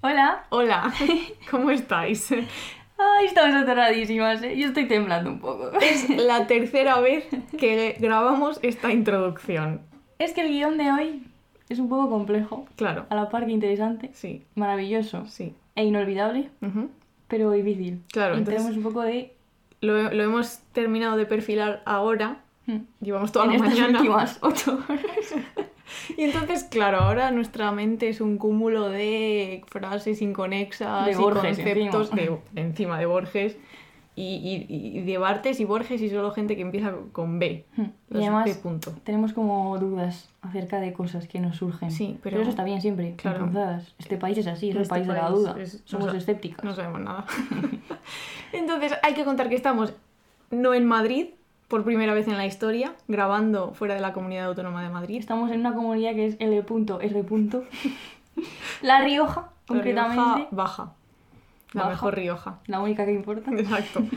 Hola. Hola, ¿cómo estáis? Ay, estamos atoradísimas, ¿eh? Yo estoy temblando un poco. Es la tercera vez que grabamos esta introducción. Es que el guion de hoy es un poco complejo, Claro, a la par que interesante, sí, maravilloso sí. e inolvidable, Ujú. pero difícil. Claro, y entonces- tenemos un poco de... Lo, lo hemos terminado de perfilar ahora. hmm, Llevamos toda en la estas mañana. últimas ocho horas. Y entonces, claro, ahora nuestra mente es un cúmulo de frases inconexas De y Borges, conceptos encima. de encima de Borges y, y- y de Bartes y Borges y solo gente que empieza con B. Hmm, Y además punto. tenemos como dudas acerca de cosas que nos surgen. Sí, pero- eso está bien siempre, Claro. Este país es así, es el Este país de la duda. es- Somos escépticos. No sabemos nada. Entonces, hay que contar que estamos no en Madrid, por primera vez en la historia, grabando fuera de la comunidad autónoma de Madrid. Estamos en una comunidad que es L.R. La Rioja, concretamente. La Rioja baja. La Baja. mejor Rioja. La única que importa. Exacto.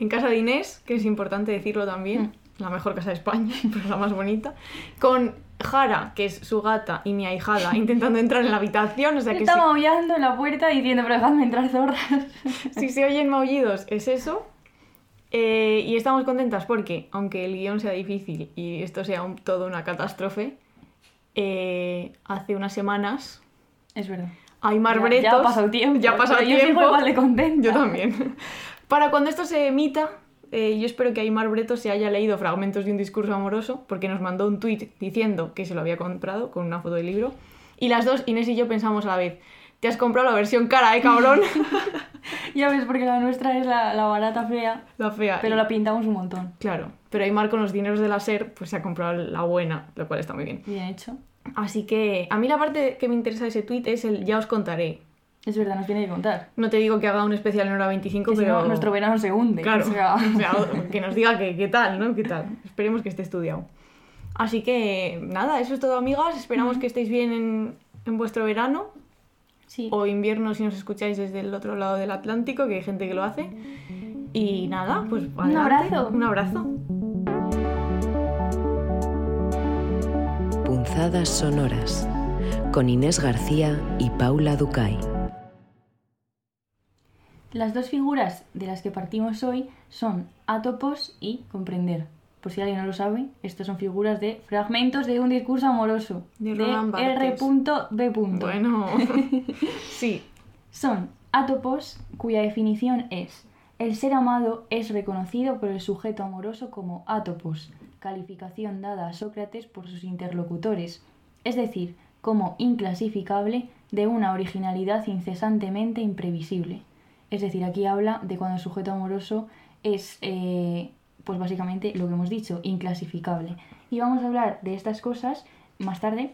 En casa de Inés, que es importante decirlo también, Mm. la mejor casa de España, pero la más bonita. Con Jara, que es su gata, y mi ahijada, intentando entrar en la habitación. O sea que Está si, maullando en la puerta diciendo, pero dejadme entrar zorras. si se oyen maullidos, es eso. Eh, y estamos contentas porque, aunque el guion sea difícil y esto sea un- todo una catástrofe, eh, hace unas semanas Es verdad. Aymar Ya- Bretos... Ya ha pasado tiempo. Ya ha pasado pero Yo tiempo. sigo igual de contenta. Yo también. Para cuando esto se emita, eh, yo espero que Aymar Breto se haya leído fragmentos de un discurso amoroso, porque nos mandó un tuit diciendo que se lo había comprado con una foto del libro. Y las dos, Inés y yo, pensamos a la vez: Te has comprado la versión cara, ¿eh, cabrón? Ya ves, porque la nuestra es la, la barata fea, la fea. pero Y- la pintamos un montón. Claro. Pero Aymar con los dineros de la SER, pues se ha comprado la buena, lo cual está muy bien. Bien hecho. Así que a mí la parte que me interesa de ese tuit es el ya os contaré. Es verdad, nos tiene que contar. No te digo que haga un especial en hora 25, Que si pero... no, nuestro verano se hunde. Claro, O sea, o sea, o- que nos diga que, qué tal, ¿no? ¿Qué tal? Esperemos que esté estudiado. Así que nada, eso es todo, amigas. Esperamos que estéis bien en, en vuestro verano sí. o invierno si nos escucháis desde el otro lado del Atlántico, que hay gente que lo hace. Y nada, pues Un abrazo. Un abrazo. Punzadas sonoras con Inés García y Paula Ducay. Las dos figuras de las que partimos hoy son atopos y comprender. Por si alguien no lo sabe, estas son figuras de fragmentos de un discurso amoroso De Roland Barthes. R.B. Bueno, sí, Son atopos cuya definición es el ser amado es reconocido por el sujeto amoroso como atopos, calificación dada a Sócrates por sus interlocutores, es decir, como inclasificable de una originalidad incesantemente imprevisible. Es decir, aquí habla de cuando el sujeto amoroso es, eh, pues básicamente lo que hemos dicho, inclasificable. Y vamos a hablar de estas cosas más tarde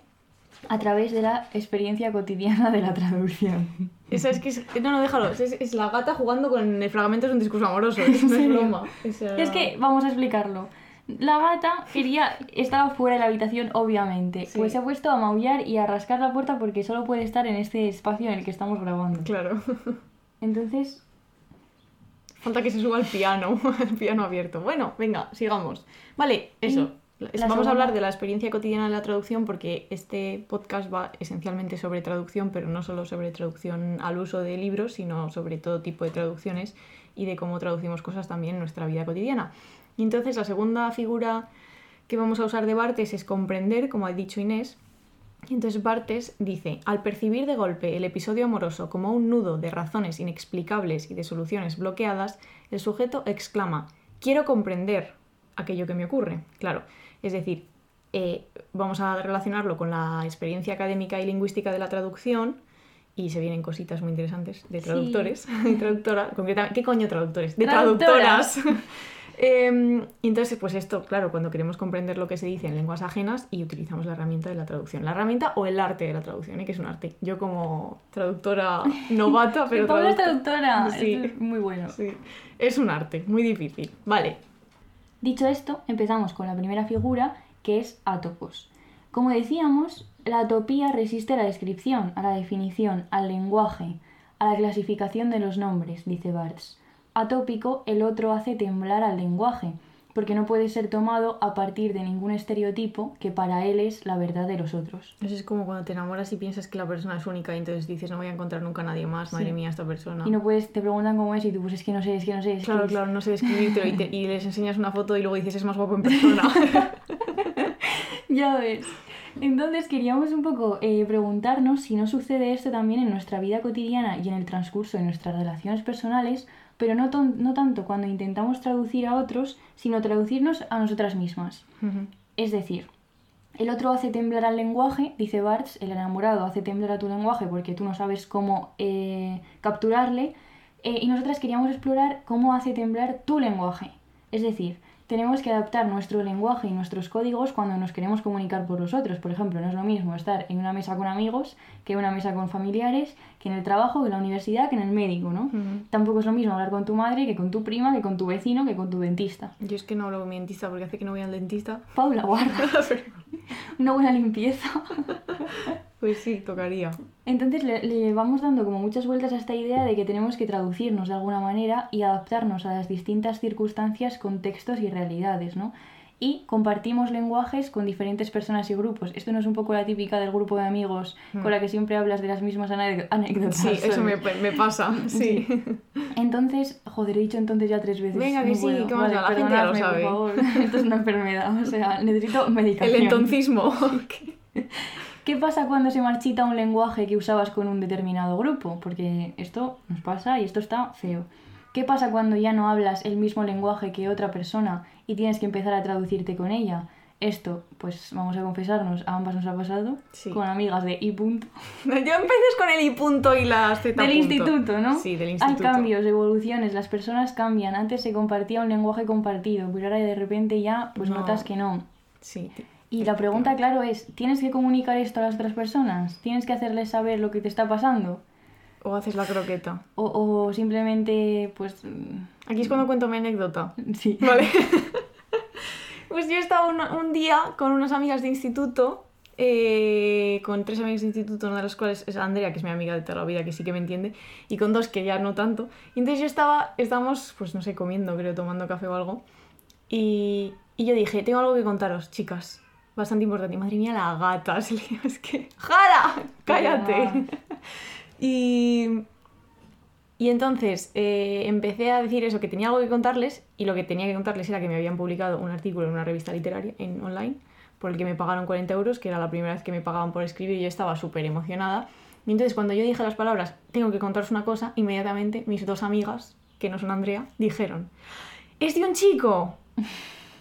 a través de la experiencia cotidiana de la traducción. Esa es que es- no, no, déjalo. Es, es la gata jugando con el fragmento de un discurso amoroso. Es, no es broma. Esa- Es que, vamos a explicarlo. La gata quería, estaba fuera de la habitación, obviamente. Sí. Pues se ha puesto a maullar y a rascar la puerta porque solo puede estar en este espacio en el que estamos grabando. Claro. Entonces, Falta que se suba al piano, al piano abierto. Bueno, venga, sigamos. Vale, eso. Vamos segunda- a hablar de la experiencia cotidiana de la traducción porque este podcast va esencialmente sobre traducción, pero no solo sobre traducción al uso de libros, sino sobre todo tipo de traducciones y de cómo traducimos cosas también en nuestra vida cotidiana. Y entonces la segunda figura que vamos a usar de Bartes es comprender, como ha dicho Inés, entonces Bartes dice, al percibir de golpe el episodio amoroso como un nudo de razones inexplicables y de soluciones bloqueadas, el sujeto exclama, quiero comprender aquello que me ocurre. Claro, es decir, eh, vamos a relacionarlo con la experiencia académica y lingüística de la traducción y se vienen cositas muy interesantes de Sí. traductores y traductoras, concretamente, ¿qué coño traductores? De Traductoras. traductoras. Y entonces, pues esto, claro, cuando queremos comprender lo que se dice en lenguas ajenas y utilizamos la herramienta de la traducción. La herramienta o el arte de la traducción, ¿eh? que es un arte. Yo como traductora novata, pero traduc- traductora. Sí. Es muy bueno. Sí, es un arte, muy difícil. Vale, Dicho esto, empezamos con la primera figura, que es atopos. Como decíamos, la atopía resiste a la descripción, a la definición, al lenguaje, a la clasificación de los nombres, dice Barthes. Atópico, el otro hace temblar al lenguaje, porque no puede ser tomado a partir de ningún estereotipo que para él es la verdad de los otros. Eso es como cuando te enamoras y piensas que la persona es única y entonces dices no voy a encontrar nunca a nadie más, madre Sí. mía, esta persona. Y no puedes, te preguntan cómo es y tú, pues es que no sé, es que no sé. Es Claro, que es- claro, no sé describírtelo y, te- y les enseñas una foto y luego dices es más guapo en persona. Ya ves. Entonces queríamos un poco eh, preguntarnos si no sucede esto también en nuestra vida cotidiana y en el transcurso de nuestras relaciones personales, pero no, no tanto cuando intentamos traducir a otros, sino traducirnos a nosotras mismas. Es decir, el otro hace temblar al lenguaje, dice Barthes, el enamorado hace temblar a tu lenguaje porque tú no sabes cómo eh, capturarle, eh, y nosotras queríamos explorar cómo hace temblar tu lenguaje. Es decir, tenemos que adaptar nuestro lenguaje y nuestros códigos cuando nos queremos comunicar por los otros. Por ejemplo, no es lo mismo estar en una mesa con amigos que en una mesa con familiares, que en el trabajo, que en la universidad, que en el médico, ¿no? Ujú. Tampoco es lo mismo hablar con tu madre que con tu prima, que con tu vecino, que con tu dentista. Yo es que no hablo con mi dentista porque hace que no voy al dentista. Paula, guarda, una buena limpieza. pues sí, tocaría. Entonces le, le vamos dando como muchas vueltas a esta idea de que tenemos que traducirnos de alguna manera y adaptarnos a las distintas circunstancias, contextos y realidades, ¿no? Y compartimos lenguajes con diferentes personas y grupos. Esto no es un poco la típica del grupo de amigos con la que siempre hablas de las mismas anécdotas. Sí, eso me, pasa, sí. Entonces, joder, he dicho entonces ya tres veces. Venga, que no sí, puedo. ¿qué más da? La gente ya lo sabe. Por favor. Esto es una enfermedad, o sea, necesito El medicación. entoncismo. ¿Qué pasa cuando se marchita un lenguaje que usabas con un determinado grupo? Porque esto nos pasa y esto está feo. ¿Qué pasa cuando ya no hablas el mismo lenguaje que otra persona y tienes que empezar a traducirte con ella? Esto, pues vamos a confesarnos, a ambas nos ha pasado Sí. con amigas de I. punto. Yo empecé con el I punto y la Z Del punto. instituto, ¿no? Sí, del Hay instituto. cambios, evoluciones, las personas cambian. Antes se compartía un lenguaje compartido, pero ahora de repente ya pues No. notas que no. Sí. Y la pregunta, claro, es, ¿tienes que comunicar esto a las otras personas? ¿Tienes que hacerles saber lo que te está pasando? O haces la croqueta. O, o simplemente, pues... Aquí es cuando cuento mi anécdota. Sí. Vale. pues yo estaba un, un día con unas amigas de instituto, eh, con tres amigas de instituto, una de las cuales es Andrea, que es mi amiga de toda la vida, que sí que me entiende, y con dos que ya no tanto. Y entonces yo estaba, estábamos, pues no sé, comiendo, creo, tomando café o algo. Y, y yo dije, tengo algo que contaros, chicas. Bastante importante. Madre mía, la gata. Es que... ¡Jara! ¡Cállate! y... Y entonces eh, empecé a decir eso, que tenía algo que contarles y lo que tenía que contarles era que me habían publicado un artículo en una revista literaria en online por el que me pagaron 40 euros, que era la primera vez que me pagaban por escribir y yo estaba súper emocionada. Y entonces cuando yo dije las palabras, tengo que contaros una cosa, inmediatamente mis dos amigas, que no son Andrea, dijeron, ¡es de un chico!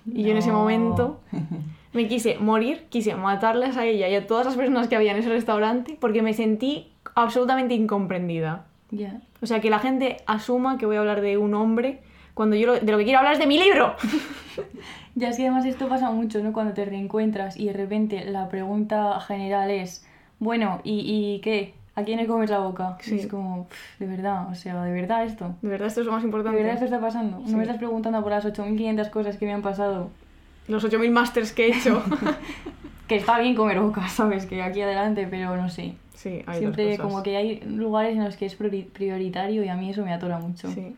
Y yo en ese momento me quise morir, quise matarles a ella y a todas las personas que había en ese restaurante porque me sentí absolutamente incomprendida. Ya. O sea, que la gente asuma que voy a hablar de un hombre cuando yo lo- de lo que quiero hablar es de mi libro. Ya es que además esto pasa mucho, ¿no? Cuando te reencuentras y de repente la pregunta general es, bueno, ¿y, y qué? ¿A quién le comes la boca? Sí. Es como, "Pff, de verdad, o sea, de verdad esto. De verdad, esto es lo más ¿De importante. verdad esto está pasando? Sí. No me estás preguntando por las 8.500 cosas que me han pasado. Los 8000 masters que he hecho. Que está bien comer boca, ¿sabes? Que aquí adelante, pero no sé. Sí, hay Siempre otras cosas. como que hay lugares en los que es priori- prioritario y a mí eso me atora mucho. Sí.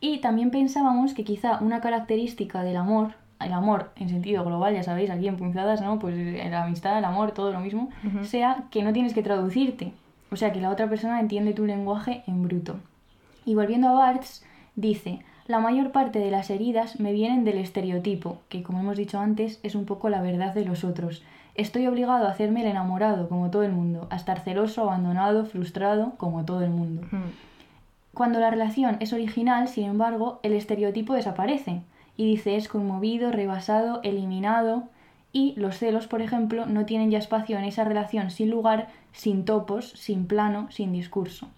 Y también pensábamos que quizá una característica del amor, el amor en sentido global, ya sabéis, aquí en punzadas, ¿no? Pues eh, la amistad, el amor, todo lo mismo, sea que no tienes que traducirte. O sea, que la otra persona entiende tu lenguaje en bruto. Y volviendo a Barthes, dice, la mayor parte de las heridas me vienen del estereotipo, que como hemos dicho antes, es un poco la verdad de los otros. Estoy obligado a hacerme el enamorado, como todo el mundo, a estar celoso, abandonado, frustrado, como todo el mundo. Mm. Cuando la relación es original, sin embargo, el estereotipo desaparece y dice es conmovido, rebasado, eliminado y los celos, por ejemplo, no tienen ya espacio en esa relación sin lugar, sin topos, sin plano, sin discurso.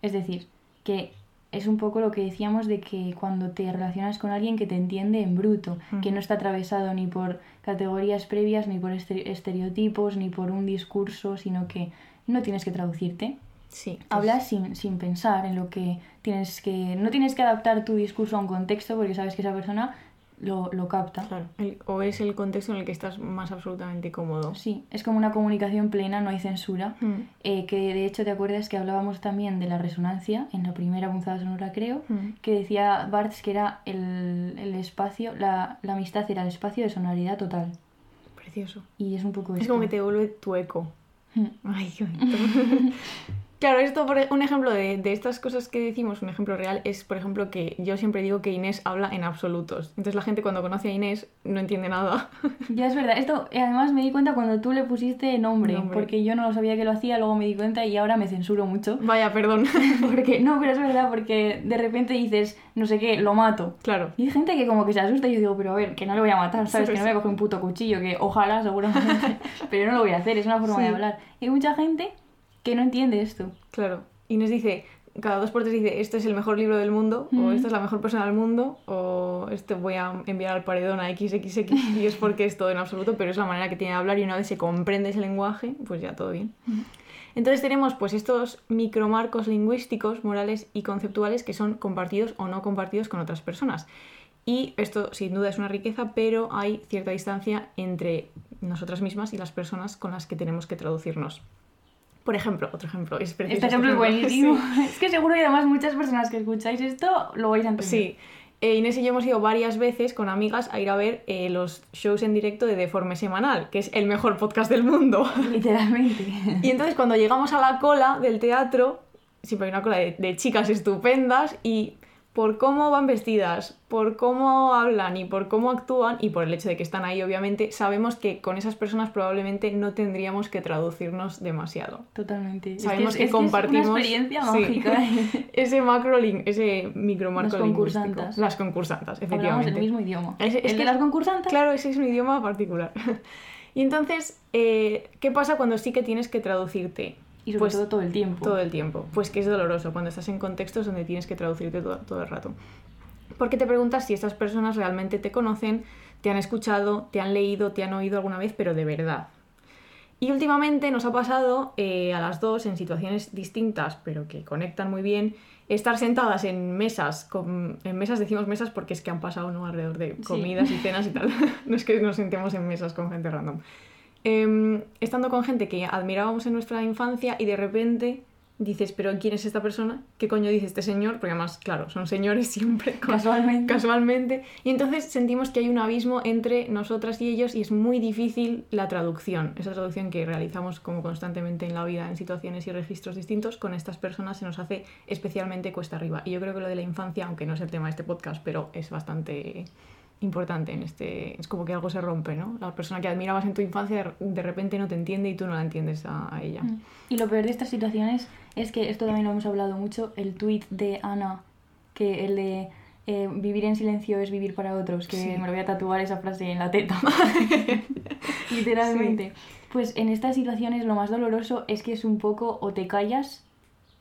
Es decir, que es un poco lo que decíamos de que cuando te relacionas con alguien que te entiende en bruto, que no está atravesado ni por categorías previas, ni por estere- estereotipos, ni por un discurso, sino que no tienes que traducirte, Sí. Hablas sin, sin pensar en lo que tienes que... No tienes que adaptar tu discurso a un contexto porque sabes que esa persona lo, lo capta. Claro. El- o es el contexto en el que estás más absolutamente cómodo. Sí, es como una comunicación plena, no hay censura. Mm. Eh, que de hecho te acuerdas que hablábamos también de la resonancia en la primera punzada sonora, creo, Mm. que decía Barthes que era el, el espacio, la, la amistad era el espacio de sonoridad total. Precioso. Y es un poco Es esto. como que te devuelve tu eco. Mm. Ay, qué bonito. claro, esto, por e- un ejemplo de, de estas cosas que decimos, un ejemplo real, es, por ejemplo, que yo siempre digo que Inés habla en absolutos. Entonces la gente cuando conoce a Inés no entiende nada. Ya es verdad, esto además me di cuenta cuando tú le pusiste nombre, Nombre. porque yo no lo sabía que lo hacía, luego me di cuenta y ahora me censuro mucho. Vaya, perdón. Porque, no, pero es verdad, porque de repente dices, no sé qué, lo mato. claro. Y hay gente que como que se asusta y yo digo, pero a ver, que no le voy a matar, ¿sabes? Sí, que no voy a sí. coger un puto cuchillo, que ojalá, seguramente, pero no lo voy a hacer, es una forma Sí. de hablar. Y hay mucha gente que no entiende esto. Claro. Inés dice, cada dos por tres dice, este es el mejor libro del mundo, o Mm. esta es la mejor persona del mundo, o este voy a enviar al paredón a XXX, y es porque es todo en absoluto, pero es la manera que tiene de hablar y una vez se comprende ese lenguaje, pues ya todo bien. Entonces tenemos pues estos micromarcos lingüísticos, morales y conceptuales que son compartidos o no compartidos con otras personas. Y esto sin duda es una riqueza, pero hay cierta distancia entre nosotras mismas y las personas con las que tenemos que traducirnos. Por ejemplo, otro ejemplo, es Este ejemplo es buenísimo. Sí. Es que seguro que además muchas personas que escucháis esto lo vais a entender. Sí. Eh, Inés y yo hemos ido varias veces con amigas a ir a ver eh, los shows en directo de Deforme Semanal, que es el mejor podcast del mundo. Literalmente. Y entonces cuando llegamos a la cola del teatro, siempre hay una cola de, de chicas estupendas y por cómo van vestidas, por cómo hablan y por cómo actúan y por el hecho de que están ahí obviamente, sabemos que con esas personas probablemente no tendríamos que traducirnos demasiado. Totalmente. Sabemos es- que, es compartimos Es una experiencia sí, mágica. ese macro link, ese micromarco Las lingüístico. concursantes. Las concursantas, Hablamos efectivamente. el mismo idioma. Es- es el que- de las concursantes. Claro, ese es un idioma particular. y entonces, eh, ¿qué pasa cuando sí que tienes que traducirte? Y sobre Pues todo todo el tiempo. Todo el tiempo. Pues que es doloroso cuando estás en contextos donde tienes que traducirte todo, todo el rato. Porque te preguntas si estas personas realmente te conocen, te han escuchado, te han leído, te han oído alguna vez, pero de verdad. Y últimamente nos ha pasado eh, a las dos en situaciones distintas, pero que conectan muy bien, estar sentadas en mesas, con, en mesas decimos mesas porque es que han pasado ¿no? alrededor de Sí. comidas y cenas y tal. no es que nos sentemos en mesas con gente random. Em, estando con gente que admirábamos en nuestra infancia y de repente dices, pero ¿quién es esta persona? ¿Qué coño dice este señor? Porque además, claro, son señores siempre. Casualmente. Casualmente. Y entonces sentimos que hay un abismo entre nosotras y ellos y es muy difícil la traducción. Esa traducción que realizamos como constantemente en la vida en situaciones y registros distintos, con estas personas se nos hace especialmente cuesta arriba. Y yo creo que lo de la infancia, aunque no es el tema de este podcast, pero es bastante importante en este... Es como que algo se rompe, ¿no? La persona que admirabas en tu infancia de- repente no te entiende y tú no la entiendes a, a ella. Mm. Y lo peor de estas situaciones es que esto también lo hemos hablado mucho, el tuit de Ana, que el de eh, vivir en silencio es vivir para otros, que Sí. me lo voy a tatuar esa frase en la teta. Literalmente. Pues en estas situaciones lo más doloroso es que es un poco o te callas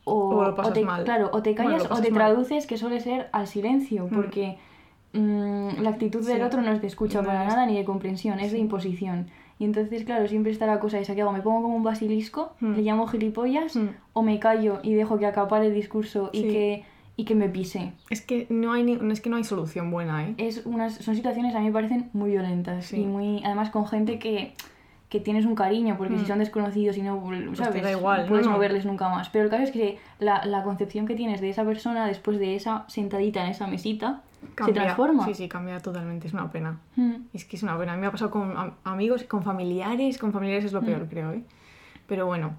o, O lo pasas te, mal. Claro, o te Bueno, callas lo o te mal. traduces, que suele ser al silencio, Mm. porque mm, la actitud del Sí. otro no es de escucha No para nada ni de comprensión, es de imposición. Y entonces, claro, siempre está la cosa esa que hago, me pongo como un basilisco, Mm. le llamo gilipollas, Mm. o me callo y dejo que acapare el discurso y, que, y que me pise. Es que no hay, ni- es que no hay solución buena, ¿eh? Es unas, son situaciones a mí me parecen muy violentas Sí. y muy, además con gente que, que tienes un cariño, porque si Mm. son desconocidos y no, te ¿sabes? da igual, no puedes no, no no. verles nunca más. Pero el caso es que la, la concepción que tienes de esa persona después de esa sentadita en esa mesita se Cambia. transforma. Sí, sí, cambia totalmente, es una pena. Mm. Es que es una pena. A mí me ha pasado con am- amigos, con familiares. Con familiares es lo peor, Mm. creo, ¿eh? Pero bueno.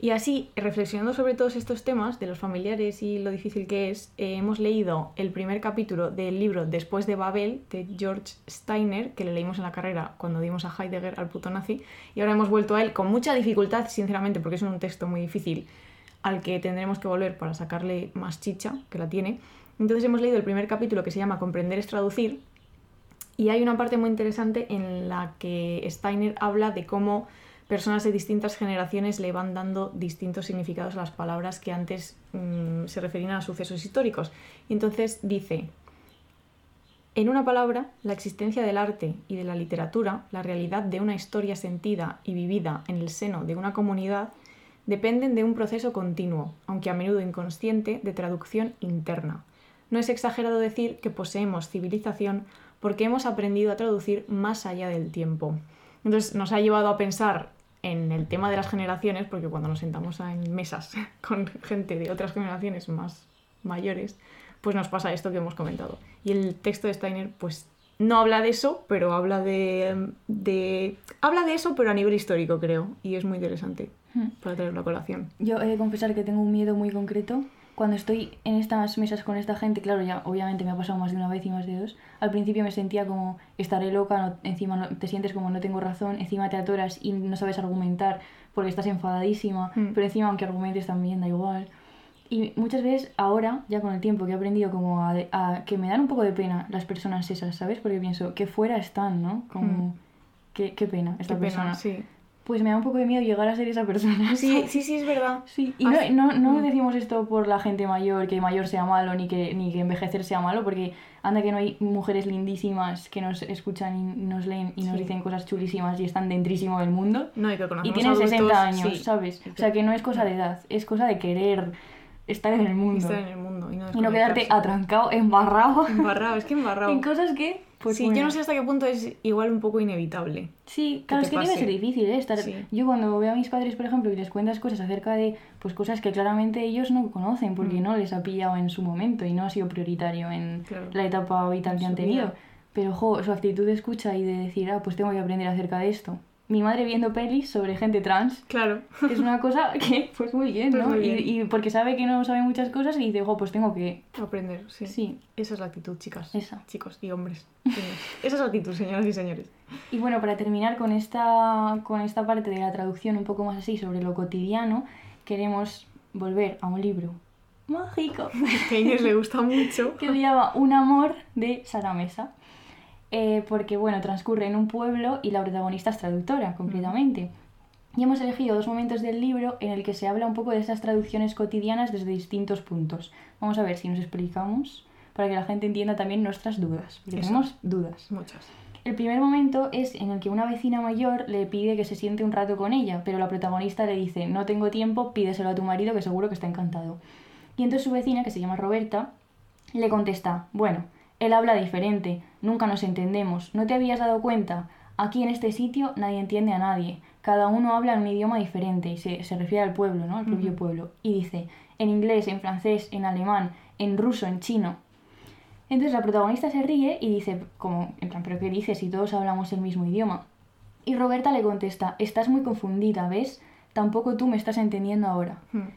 Y así, reflexionando sobre todos estos temas de los familiares y lo difícil que es, eh, hemos leído el primer capítulo del libro Después de Babel de George Steiner, que le leímos en la carrera cuando dimos a Heidegger al puto nazi, y ahora hemos vuelto a él con mucha dificultad, sinceramente, porque es un texto muy difícil al que tendremos que volver para sacarle más chicha, que la tiene. Entonces hemos leído el primer capítulo que se llama Comprender es traducir, y hay una parte muy interesante en la que Steiner habla de cómo personas de distintas generaciones le van dando distintos significados a las palabras que antes mm, se referían a sucesos históricos. Y entonces dice, en una palabra, la existencia del arte y de la literatura, la realidad de una historia sentida y vivida en el seno de una comunidad, dependen de un proceso continuo, aunque a menudo inconsciente, de traducción interna. No es exagerado decir que poseemos civilización porque hemos aprendido a traducir más allá del tiempo. Entonces nos ha llevado a pensar en el tema de las generaciones, porque cuando nos sentamos en mesas con gente de otras generaciones más mayores, pues nos pasa esto que hemos comentado. Y el texto de Steiner, pues no habla de eso, pero habla de, de, habla de eso, pero a nivel histórico, creo. Y es muy interesante Hmm. para traerlo a colación. Yo he de confesar que tengo un miedo muy concreto. Cuando estoy en estas mesas con esta gente, claro, ya obviamente me ha pasado más de una vez y más de dos. Al principio me sentía como estaré loca, no- encima no- te sientes como no tengo razón, encima te atoras y no sabes argumentar porque estás enfadadísima, Hmm. pero encima aunque argumentes también da igual. Y muchas veces ahora, ya con el tiempo que he aprendido como a, a- que me dan un poco de pena las personas esas, ¿sabes? Porque pienso que fuera están, ¿no? Como Hmm. qué, qué pena esta Qué pena, persona. sí. Pues me da un poco de miedo llegar a ser esa persona. Sí, sí, sí, es verdad. Sí, y no, Has- no, no Mm. decimos esto por la gente mayor, que mayor sea malo, ni que, ni que envejecer sea malo, porque anda que no hay mujeres lindísimas que nos escuchan y nos leen y nos Sí. dicen cosas chulísimas y están dentrísimo del mundo. No, y que Y tienen adultos, 60 años, sí, ¿sabes? O sea que no es cosa de edad, es cosa de querer estar en el mundo. Estar en el mundo y no, Y no quedarte atrancado, embarrado Embarrado, es que embarrado. en cosas que... Pues sí, bueno. yo no sé hasta qué punto es igual un poco inevitable. Sí, claro, es que debe ser difícil ¿eh? estar... Sí. Yo cuando veo a mis padres, por ejemplo, y les cuentas cosas acerca de pues cosas que claramente ellos no conocen porque Mm. no les ha pillado en su momento y no ha sido prioritario en Claro. la etapa vital que han tenido. vida. Pero, jo, su actitud de escucha y de decir, ah, pues tengo que aprender acerca de esto. Mi madre viendo pelis sobre gente trans, Claro. que es una cosa que, pues muy bien, Pues ¿no? muy bien. Y, y porque sabe que no sabe muchas cosas y dice, jo, pues tengo que... Aprender, sí. Sí. Esa es la actitud, chicas. Esa. Chicos y hombres. Esa es la actitud, señoras y señores. Y bueno, para terminar con esta, con esta parte de la traducción un poco más así sobre lo cotidiano, queremos volver a un libro mágico Que a Inés le gusta mucho. que se llama Un amor de Sara Mesa. Eh, porque bueno, transcurre en un pueblo y la protagonista es traductora, completamente. Y hemos elegido dos momentos del libro en el que se habla un poco de esas traducciones cotidianas desde distintos puntos. Vamos a ver si nos explicamos para que la gente entienda también nuestras dudas. Tenemos dudas. Muchas. El primer momento es en el que una vecina mayor le pide que se siente un rato con ella, pero la protagonista le dice, no tengo tiempo, pídeselo a tu marido que seguro que está encantado. Y entonces su vecina, que se llama Roberta, le contesta, bueno, él habla diferente, nunca nos entendemos, ¿no te habías dado cuenta? Aquí en este sitio nadie entiende a nadie, cada uno habla en un idioma diferente y se, se refiere al pueblo, ¿no? Al propio pueblo. Y dice, en inglés, en francés, en alemán, en ruso, en chino. Entonces la protagonista se ríe y dice, como, en plan, ¿pero qué dices si todos hablamos el mismo idioma? Y Roberta le contesta, estás muy confundida, ¿ves? Tampoco tú me estás entendiendo ahora. Hmm.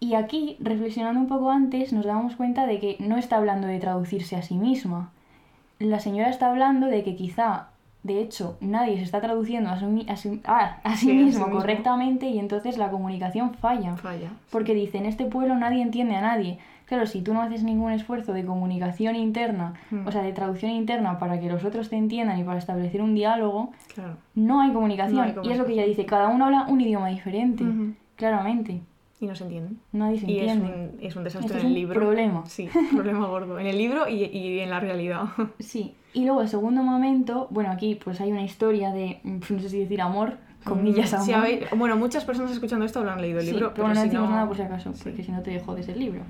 Y aquí, reflexionando un poco antes, nos damos cuenta de que no está hablando de traducirse a sí misma. La señora está hablando de que quizá, de hecho, nadie se está traduciendo a, su a sí- ah, a sí Sí, a sí mismo mismo. correctamente y entonces la comunicación falla. Falla. Porque dice, en este pueblo nadie entiende a nadie. Claro, si tú no haces ningún esfuerzo de comunicación interna, Hmm. o sea, de traducción interna para que los otros te entiendan y para establecer un diálogo, Claro. no hay comunicación. No hay Y es lo que ella dice, cada uno habla un idioma diferente, claramente. Y no se entienden. Nadie se Y es entiende. un, es un desastre Esto es en el un libro. problema. Sí, problema gordo. En el libro y, y en la realidad. Sí. Y luego el segundo momento, bueno, aquí pues hay una historia de, mm, no sé si decir amor, comillas amor. Sí, a ver, bueno, muchas personas escuchando esto habrán leído el Sí, libro, pero bueno, no si decimos no- nada por si acaso, Sí. porque si no te jodes el libro.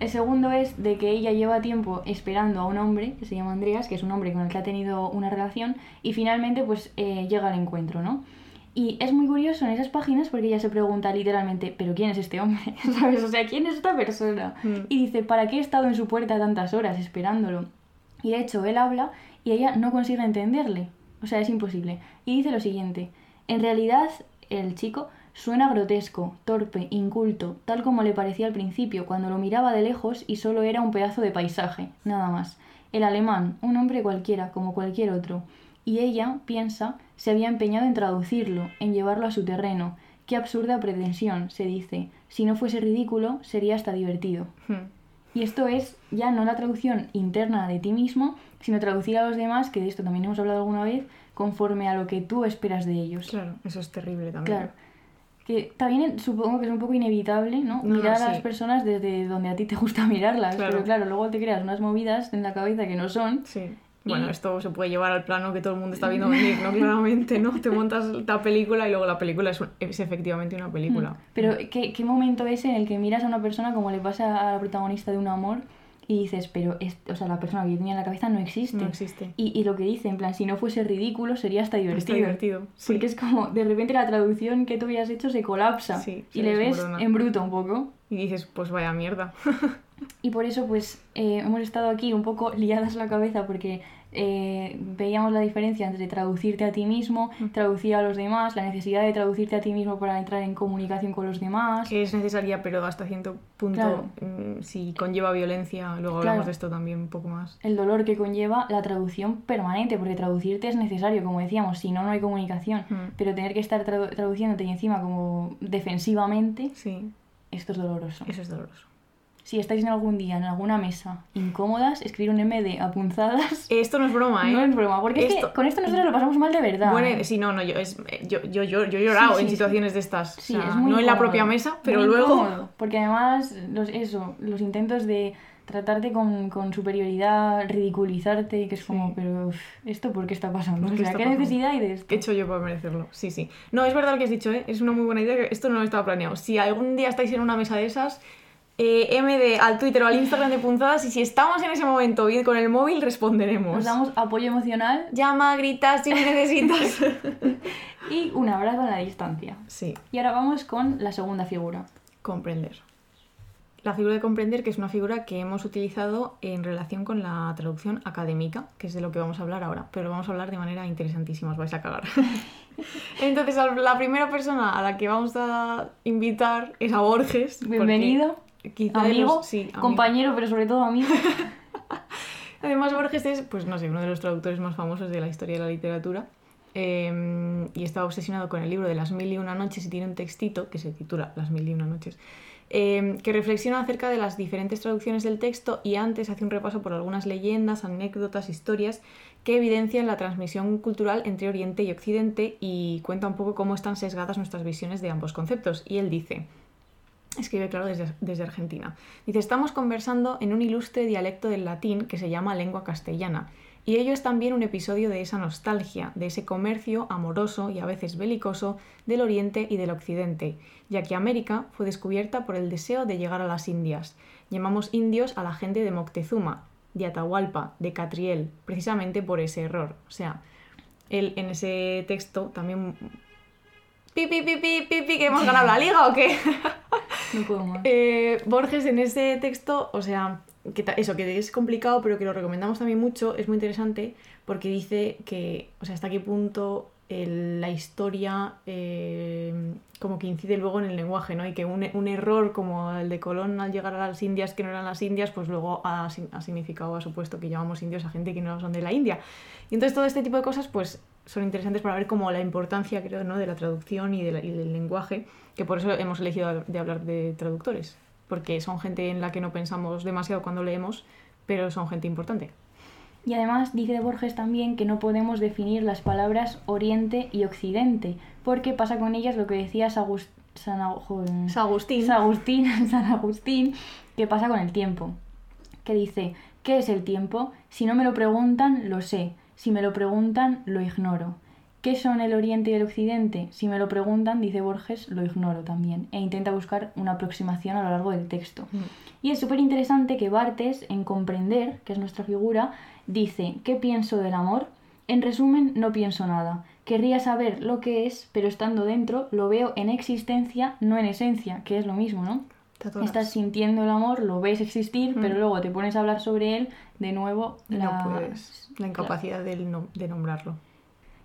El segundo es de que ella lleva tiempo esperando a un hombre que se llama Andreas, que es un hombre con el que ha tenido una relación, y finalmente pues eh, llega al encuentro, ¿no? Y es muy curioso en esas páginas porque ella se pregunta literalmente, ¿pero quién es este hombre? ¿Sabes? O sea, ¿quién es esta persona? Mm. Y dice, ¿para qué he estado en su puerta tantas horas esperándolo? Y de hecho, él habla y ella no consigue entenderle. O sea, es imposible. Y dice lo siguiente, en realidad el chico suena grotesco, torpe, inculto, tal como le parecía al principio, cuando lo miraba de lejos y solo era un pedazo de paisaje, nada más. El alemán, un hombre cualquiera, como cualquier otro. Y ella, piensa, se había empeñado en traducirlo, en llevarlo a su terreno. Qué absurda pretensión, se dice. Si no fuese ridículo, sería hasta divertido. Hmm. Y esto es ya no la traducción interna de ti mismo, sino traducir a los demás, que de esto también hemos hablado alguna vez, conforme a lo que tú esperas de ellos. Claro, eso es terrible también. Claro. Que también supongo que es un poco inevitable, ¿no? No, Mirar no, a las personas desde donde a ti te gusta mirarlas. Claro. Pero claro, luego te creas unas movidas en la cabeza que no son. Sí. Bueno, esto se puede llevar al plano que todo el mundo está viendo venir, ¿no? Claramente, ¿no? Te montas la película y luego la película es, un- es efectivamente una película. Pero ¿qué, ¿qué momento es en el que miras a una persona como le pasa a la protagonista de un amor y dices, pero es, o sea, la persona que yo tenía en la cabeza no existe. No existe. Y, y lo que dice, en plan, si no fuese ridículo, sería hasta divertido. Está divertido. Sí. Porque es como, de repente la traducción que tú habías hecho se colapsa Sí, y le ves desmorona. en bruto un poco. Y dices, pues vaya mierda. Y por eso, pues, eh, hemos estado aquí un poco liadas la cabeza porque eh, veíamos la diferencia entre traducirte a ti mismo, Mm. traducir a los demás, la necesidad de traducirte a ti mismo para entrar en comunicación con los demás. que es necesaria, pero hasta cierto punto, Claro. mm, si conlleva violencia, luego Claro. hablamos de esto también un poco más. El dolor que conlleva la traducción permanente, porque traducirte es necesario, como decíamos, si no, no hay comunicación. Mm. Pero tener que estar tradu- traduciéndote y encima como defensivamente, Sí, esto es doloroso. eso es doloroso. Si estáis en algún día en alguna mesa incómodas, escribir un MD a punzadas Esto no es broma, ¿eh? no es broma, porque es que con esto nosotros lo pasamos mal de verdad. Bueno, sí, no, no, yo, es, yo, yo, yo, he llorado Sí, sí, en sí. situaciones de estas. o Sí, sea, es muy no en la propia mesa, pero muy luego. incómodo, porque además, los, eso, los intentos de tratarte con, con superioridad, ridiculizarte, que es como, Sí. pero ¿esto por qué está pasando? ¿Por O sea, ¿qué necesidad hay de esto? ¿Qué he hecho yo para merecerlo? Sí, sí. No, es verdad lo que has dicho, ¿eh? Es una muy buena idea. que Esto no estaba planeado. Si algún día estáis en una mesa de esas, eh, MD al Twitter o al Instagram de punzadas y si estamos en ese momento bien con el móvil, responderemos. Nos damos apoyo emocional Llama, grita si me necesitas. y un abrazo a la distancia. sí, Y ahora vamos con la segunda figura. comprender. La figura de comprender, que es una figura que hemos utilizado en relación con la traducción académica, que es de lo que vamos a hablar ahora, pero vamos a hablar de manera interesantísima, os vais a cagar. Entonces, la primera persona a la que vamos a invitar es a Borges. porque Bienvenido, quizá amigo, los- sí, amigo. compañero, pero sobre todo amigo. Además, Borges es, pues no sé, uno de los traductores más famosos de la historia de la literatura. eh, y está obsesionado con el libro de Las Mil y Una Noches y tiene un textito que se titula Las Mil y Una Noches, eh, que reflexiona acerca de las diferentes traducciones del texto y antes hace un repaso por algunas leyendas, anécdotas, historias que evidencian la transmisión cultural entre Oriente y Occidente y cuenta un poco cómo están sesgadas nuestras visiones de ambos conceptos. Y él dice, escribe claro desde, desde Argentina. Dice, estamos conversando en un ilustre dialecto del latín que se llama lengua castellana. Y ello es también un episodio de esa nostalgia, de ese comercio amoroso y a veces belicoso del Oriente y del Occidente, ya que América fue descubierta por el deseo de llegar a las Indias. Llamamos indios a la gente de Moctezuma, de Atahualpa, de Catriel, precisamente por ese error. O sea, él en ese texto también... Pi, pi, pi, que hemos ganado la liga o qué? No puedo más. Eh, Borges en ese texto, o sea, que eso, que es complicado, pero que lo recomendamos también mucho, es muy interesante porque dice que, o sea, hasta qué punto la historia eh, como que incide luego en el lenguaje, ¿no? Y que un, error como el de Colón al llegar a las Indias que no eran las Indias, pues luego ha significado, ha supuesto que llamamos indios a gente que no son de la India. Y entonces todo este tipo de cosas, pues son interesantes para ver como la importancia, creo, ¿no? de la traducción y, de la- y del lenguaje, que por eso hemos elegido de hablar de traductores, porque son gente en la que no pensamos demasiado cuando leemos, pero son gente importante. Y además dice Borges también que no podemos definir las palabras Oriente y Occidente, porque pasa con ellas lo que decía Sagust- San, San Agustín, que pasa con el tiempo. Que dice, ¿qué es el tiempo? Si no me lo preguntan, lo sé. Si me lo preguntan, lo ignoro. ¿Qué son el Oriente y el Occidente? Si me lo preguntan, dice Borges, lo ignoro también. E intenta buscar una aproximación a lo largo del texto. Mm. Y es súper interesante que Bartes, en Comprender, que es nuestra figura, dice, ¿qué pienso del amor? En resumen, no pienso nada. Querría saber lo que es, pero estando dentro lo veo en existencia, no en esencia, que es lo mismo, ¿no? Estás sintiendo el amor, lo ves existir, Mm. pero luego te pones a hablar sobre él, de nuevo No la... puedes. La incapacidad nom- de nombrarlo.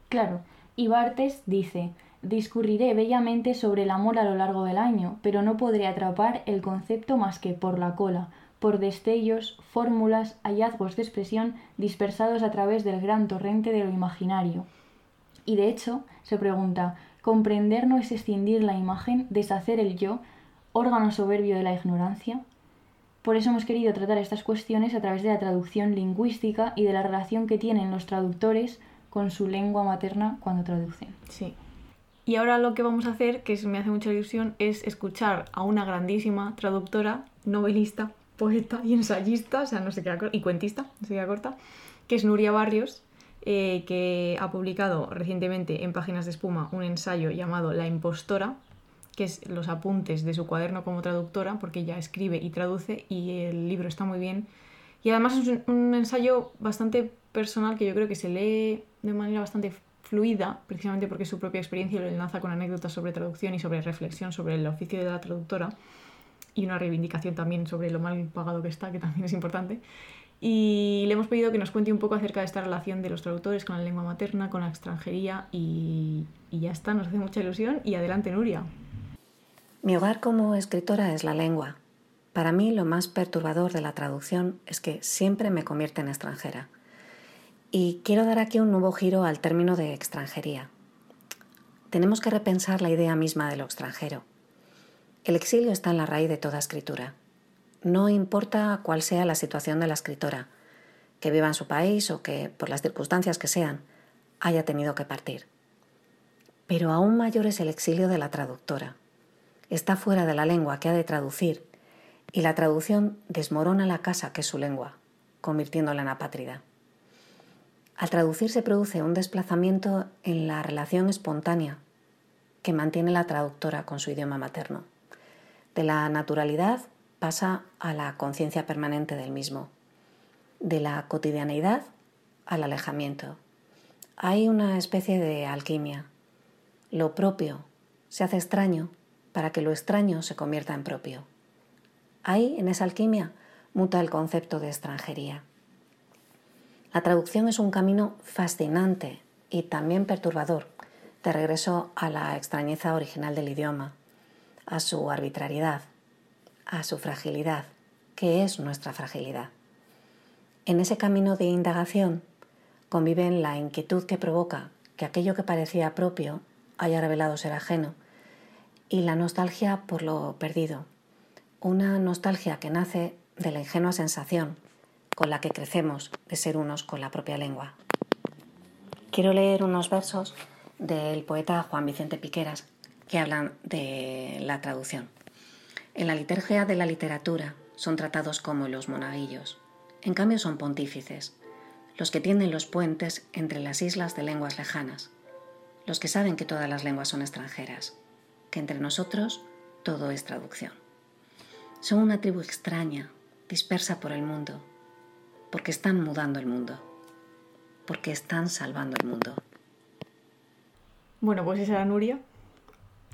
Claro, y Bartes dice, discurriré bellamente sobre el amor a lo largo del año, pero no podré atrapar el concepto más que por la cola, por destellos, fórmulas, hallazgos de expresión dispersados a través del gran torrente de lo imaginario. Y de hecho, se pregunta, ¿comprender no es escindir la imagen, deshacer el yo, órgano soberbio de la ignorancia? Por eso hemos querido tratar estas cuestiones a través de la traducción lingüística y de la relación que tienen los traductores con su lengua materna cuando traducen. Sí. Y ahora lo que vamos a hacer, que me hace mucha ilusión, es escuchar a una grandísima traductora, novelista, poeta y ensayista, o sea, no se queda corta, y cuentista, no se queda corta, que es Nuria Barrios, eh, que ha publicado recientemente en Páginas de Espuma un ensayo llamado La impostora, que es los apuntes de su cuaderno como traductora, porque ella escribe y traduce, y el libro está muy bien. Y además es un, un ensayo bastante personal que yo creo que se lee de manera bastante fluida, precisamente porque su propia experiencia lo enlaza con anécdotas sobre traducción y sobre reflexión sobre el oficio de la traductora y una reivindicación también sobre lo mal pagado que está, que también es importante. Y le hemos pedido que nos cuente un poco acerca de esta relación de los traductores con la lengua materna, con la extranjería y, y ya está, nos hace mucha ilusión y adelante Nuria. Mi hogar como escritora es la lengua. Para mí lo más perturbador de la traducción es que siempre me convierte en extranjera. Y quiero dar aquí un nuevo giro al término de extranjería. Tenemos que repensar la idea misma de lo extranjero. El exilio está en la raíz de toda escritura. No importa cuál sea la situación de la escritora, que viva en su país o que, por las circunstancias que sean, haya tenido que partir. Pero aún mayor es el exilio de la traductora. Está fuera de la lengua que ha de traducir y la traducción desmorona la casa que es su lengua, convirtiéndola en apátrida. Al traducir se produce un desplazamiento en la relación espontánea que mantiene la traductora con su idioma materno. De la naturalidad pasa a la conciencia permanente del mismo. De la cotidianeidad al alejamiento. Hay una especie de alquimia. Lo propio se hace extraño para que lo extraño se convierta en propio. Ahí, en esa alquimia, muta el concepto de extranjería. La traducción es un camino fascinante y también perturbador de regreso a la extrañeza original del idioma, a su arbitrariedad, a su fragilidad, que es nuestra fragilidad. En ese camino de indagación conviven la inquietud que provoca que aquello que parecía propio haya revelado ser ajeno y la nostalgia por lo perdido, una nostalgia que nace de la ingenua sensación con la que crecemos de ser unos con la propia lengua. Quiero leer unos versos del poeta Juan Vicente Piqueras que hablan de la traducción. En la liturgia de la literatura son tratados como los monaguillos, en cambio son pontífices, los que tienden los puentes entre las islas de lenguas lejanas, los que saben que todas las lenguas son extranjeras, que entre nosotros todo es traducción. Son una tribu extraña, dispersa por el mundo, porque están mudando el mundo, porque están salvando el mundo. Bueno, pues esa era Nuria.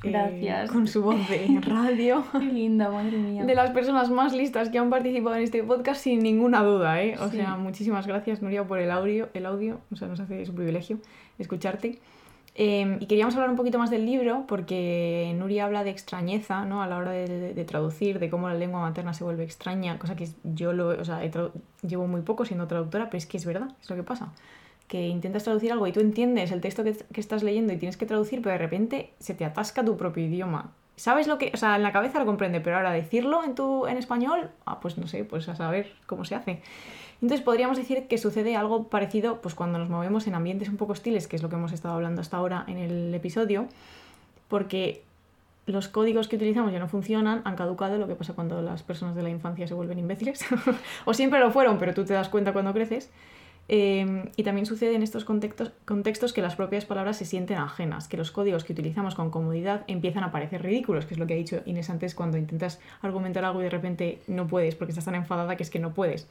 eh, Gracias. con su voz de radio. Qué linda, madre mía. De las personas más listas que han participado en este podcast sin ninguna duda, ¿eh? O Sí. sea, muchísimas gracias Nuria por el audio, el audio, o sea, nos hace es un privilegio escucharte. Eh, y queríamos hablar un poquito más del libro porque Nuria habla de extrañeza, ¿no? A la hora de, traducir, de cómo la lengua materna se vuelve extraña, cosa que yo lo, o sea, llevo muy poco siendo traductora, pero es que es verdad, es lo que pasa. Que intentas traducir algo y tú entiendes el texto que, que estás leyendo y tienes que traducir, pero de repente se te atasca tu propio idioma. ¿Sabes lo que.? O sea, en la cabeza lo comprende, pero ahora decirlo en, tu, en español, ah, pues no sé, pues a saber cómo se hace. Entonces podríamos decir que sucede algo parecido pues cuando nos movemos en ambientes un poco hostiles, que es lo que hemos estado hablando hasta ahora en el episodio, porque los códigos que utilizamos ya no funcionan, han caducado, lo que pasa cuando las personas de la infancia se vuelven imbéciles, o siempre lo fueron, pero tú te das cuenta cuando creces. Eh, y también sucede en estos contextos, contextos que las propias palabras se sienten ajenas, que los códigos que utilizamos con comodidad empiezan a parecer ridículos, que es lo que ha dicho Inés antes cuando intentas argumentar algo y de repente no puedes porque estás tan enfadada que es que no puedes.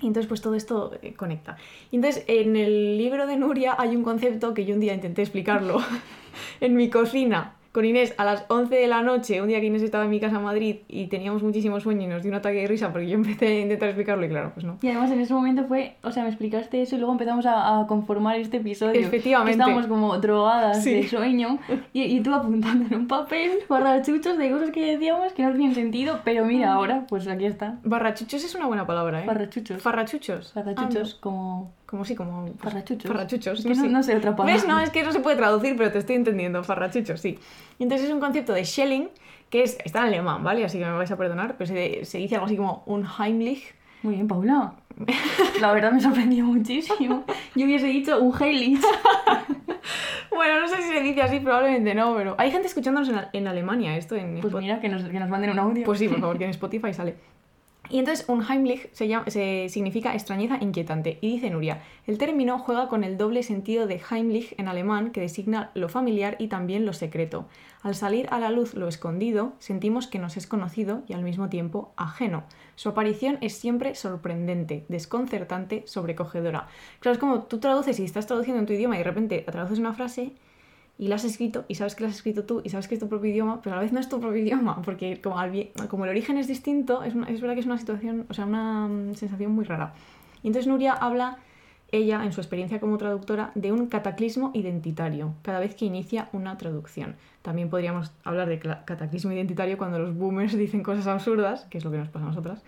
Y entonces pues todo esto eh, conecta. Entonces en el libro de Nuria hay un concepto que yo un día intenté explicarlo en mi cocina con Inés a las 11 de la noche, un día que Inés estaba en mi casa en Madrid y teníamos muchísimo sueño y nos dio un ataque de risa porque yo empecé a intentar explicarlo y claro, pues no. Y además en ese momento fue, o sea, me explicaste eso y luego empezamos a, a conformar este episodio. Efectivamente. Estábamos como drogadas Sí. de sueño y, y tú apuntando en un papel barrachuchos de cosas que decíamos que no tenían sentido, pero mira, ahora pues aquí está. Barrachuchos es una buena palabra, ¿eh? Barrachuchos. Farrachuchos. Ah, no. como sí, como... Farrachuchos. Farrachuchos, que no, sé. no sé otra palabra. ¿Ves? No, es que no se puede traducir, pero te estoy entendiendo. Farrachuchos, sí. Entonces es un concepto de Schelling que es, está en alemán, ¿vale? Así que me vais a perdonar, pero se, se dice algo así como un Heimlich. Muy bien, Paula. La verdad me sorprendió muchísimo. Yo hubiese dicho un Heilig. Bueno, no sé si se dice así, probablemente no, pero hay gente escuchándonos en, en Alemania esto en Pues mira, que nos, que nos manden un audio. Pues sí, por favor, que en Spotify sale. Y entonces un Heimlich se llama- se significa extrañeza inquietante. Y dice Nuria, el término juega con el doble sentido de Heimlich en alemán que designa lo familiar y también lo secreto. Al salir a la luz lo escondido, sentimos que nos es conocido y al mismo tiempo ajeno. Su aparición es siempre sorprendente, desconcertante, sobrecogedora. Claro, es como tú traduces y estás traduciendo en tu idioma y de repente traduces una frase y la has escrito y sabes que la has escrito tú y sabes que es tu propio idioma, pero a la vez no es tu propio idioma, porque como, el origen es distinto, es, una- es verdad que es una situación, o sea, una mm, sensación muy rara. Y entonces Nuria habla, ella, en su experiencia como traductora, de un cataclismo identitario cada vez que inicia una traducción. También podríamos hablar de cataclismo identitario cuando los boomers dicen cosas absurdas, que es lo que nos pasa a nosotras.